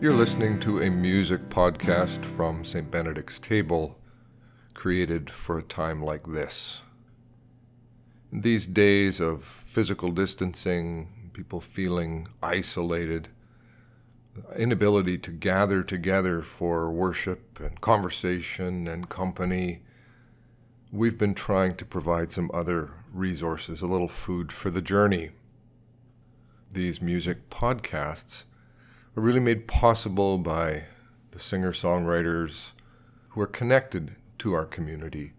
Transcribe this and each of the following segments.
You're listening to a music podcast from St. Benedict's Table, created for a time like this. In these days of physical distancing, people feeling isolated, inability to gather together for worship and conversation and company, we've been trying to provide some other resources, a little food for the journey. These music podcasts are really made possible by the singer songwriters who are connected to our community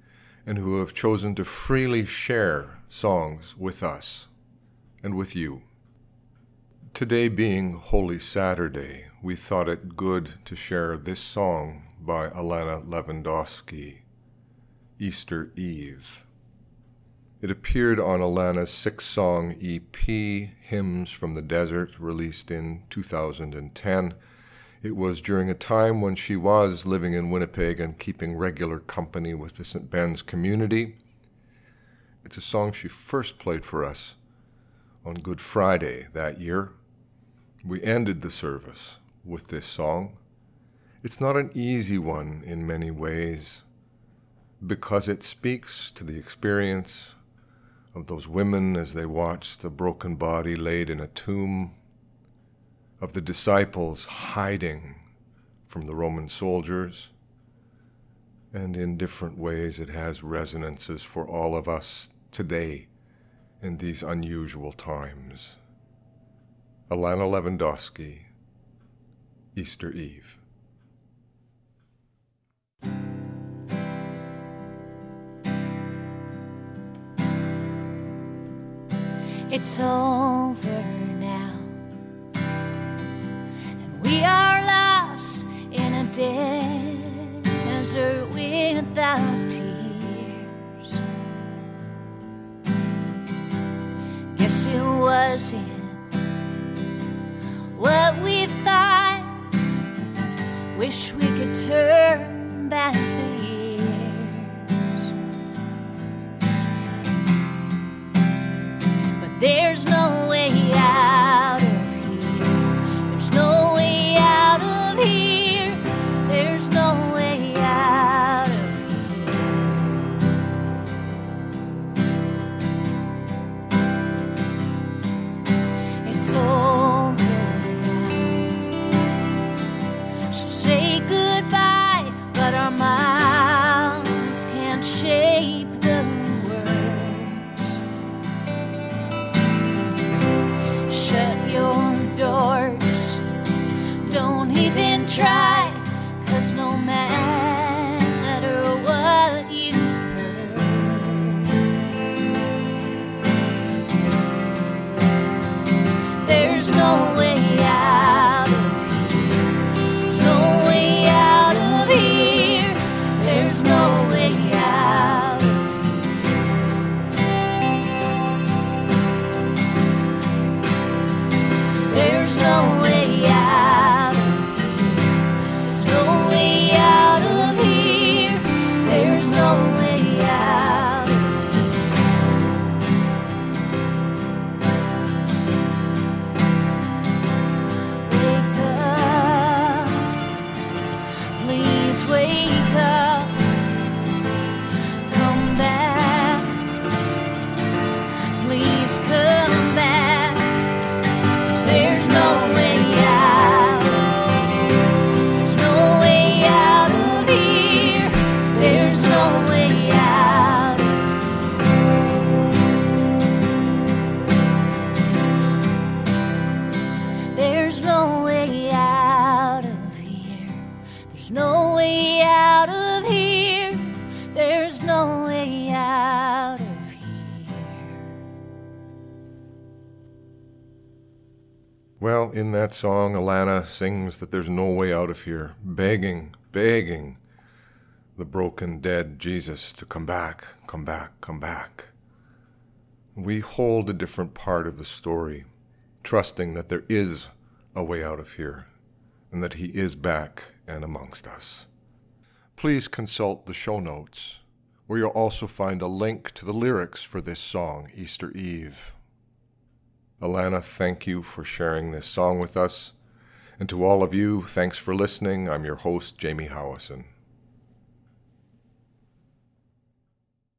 and who have chosen to freely share songs with us and with you. Today being Holy Saturday, we thought it good to share this song by Alana Levandoski, Easter Eve. It appeared on Alana's six song EP, Hymns from the Desert, released in 2010. It was during a time when she was living in Winnipeg and keeping regular company with the St. Ben's community. It's a song she first played for us on Good Friday that year. We ended the service with this song. It's not an easy one in many ways because it speaks to the experience of those women as they watched the broken body laid in a tomb, of the disciples hiding from the Roman soldiers, and in different ways it has resonances for all of us today in these unusual times. Alana Levandoski, Easter Eve. It's over now, and we are lost in a desert without tears. Guess it wasn't what we thought. Wish we could turn there's no way out of here. There's no way out of here. There's no way out of here. It's over now. So say goodbye, but our mouths heard, Well, in that song, Alana sings that there's no way out of here, begging, begging the broken, dead Jesus to come back, come back, come back. We hold a different part of the story, trusting that there is a way out of here and that He is back and amongst us. Please consult the show notes, where you'll also find a link to the lyrics for this song, Easter Eve. Alana, thank you for sharing this song with us. And to all of you, thanks for listening. I'm your host, Jamie Howison.